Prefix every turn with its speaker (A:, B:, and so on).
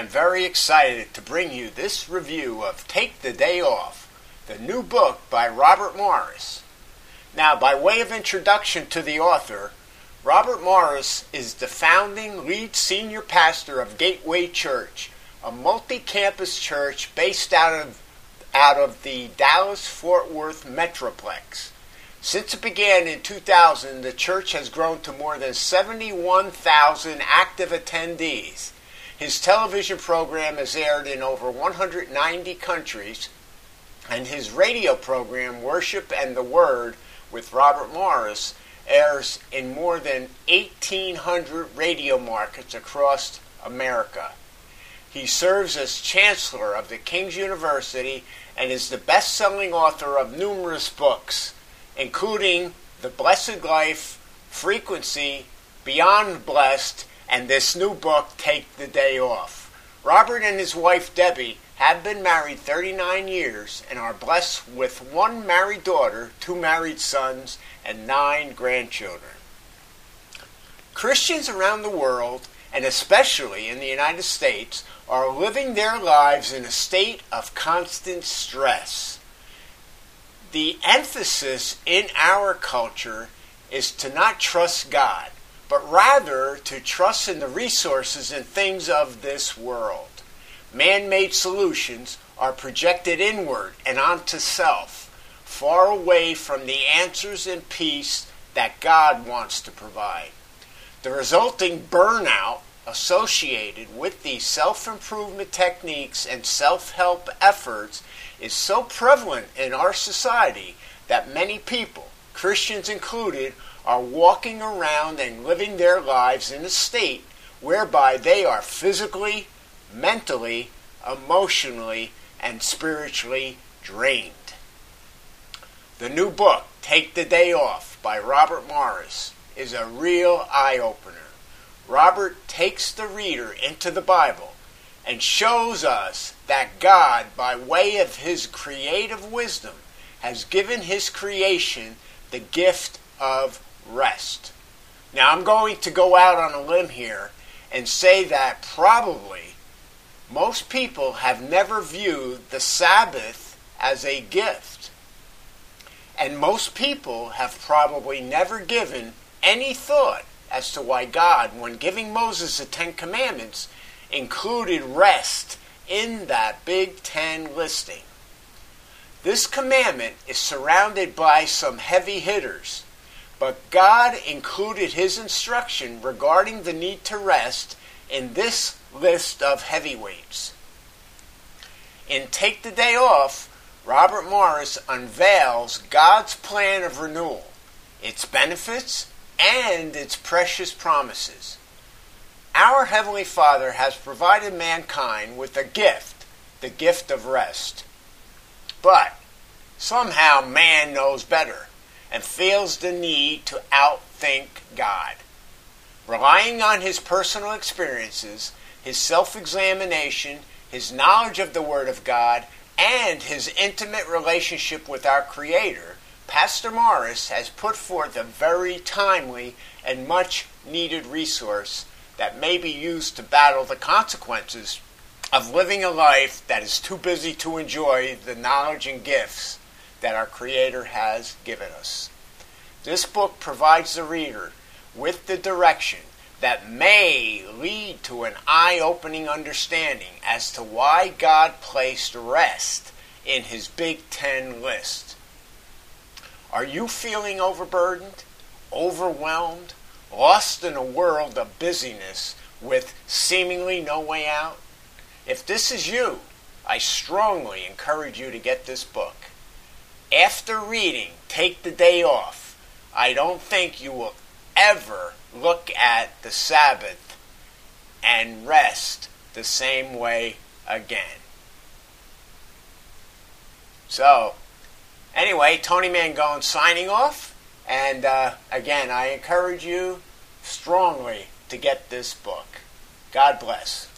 A: am very excited to bring you this review of Take the Day Off, the new book by Robert Morris. Now, by way of introduction to the author, Robert Morris is the founding lead senior pastor of Gateway Church, a multi-campus church based out of out of the Dallas-Fort Worth Metroplex. Since it began in 2000, the church has grown to more than 71,000 active attendees. His television program is aired in over 190 countries, and his radio program, Worship and the Word, with Robert Morris, airs in more than 1,800 radio markets across America. He serves as Chancellor of the King's University and is the best selling author of numerous books including The Blessed Life, Frequency, Beyond Blessed, and this new book, Take the Day Off. Robert and his wife Debbie have been married 39 years and are blessed with one married daughter, two married sons, and nine grandchildren. Christians around the world, and especially in the United States, are living their lives in a state of constant stress the emphasis in our culture is to not trust God, but rather to trust in the resources and things of this world. Man made solutions are projected inward and onto self, far away from the answers and peace that God wants to provide. The resulting burnout associated with these self improvement techniques and self help efforts is so prevalent in our society that many people, Christians included, are walking around and living their lives in a state whereby they are physically, mentally, emotionally, and spiritually drained. The new book, Take the Day Off, by Robert Morris, is a real eye opener. Robert takes the reader into the Bible and shows us that God, by way of his creative wisdom, has given his creation the gift of rest. Now, I'm going to go out on a limb here and say that probably most people have never viewed the Sabbath as a gift. And most people have probably never given any thought as to why God, when giving Moses the Ten Commandments, included rest in that Big Ten listing. This commandment is surrounded by some heavy hitters, but God included his instruction regarding the need to rest in this list of heavyweights. In Take the Day Off, Robert Morris unveils God's plan of renewal, its benefits, and its precious promises. Our Heavenly Father has provided mankind with a gift, the gift of rest. But somehow man knows better and feels the need to outthink God. Relying on his personal experiences, his self examination, his knowledge of the Word of God, and his intimate relationship with our Creator, Pastor Morris has put forth a very timely and much needed resource that may be used to battle the consequences of living a life that is too busy to enjoy the knowledge and gifts that our Creator has given us. This book provides the reader with the direction that may lead to an eye opening understanding as to why God placed rest in His Big Ten list. Are you feeling overburdened, overwhelmed, lost in a world of busyness with seemingly no way out? If this is you, I strongly encourage you to get this book. After reading Take the Day Off, I don't think you will ever look at the Sabbath and rest the same way again. So, Anyway, Tony Mangone signing off. And uh, again, I encourage you strongly to get this book. God bless.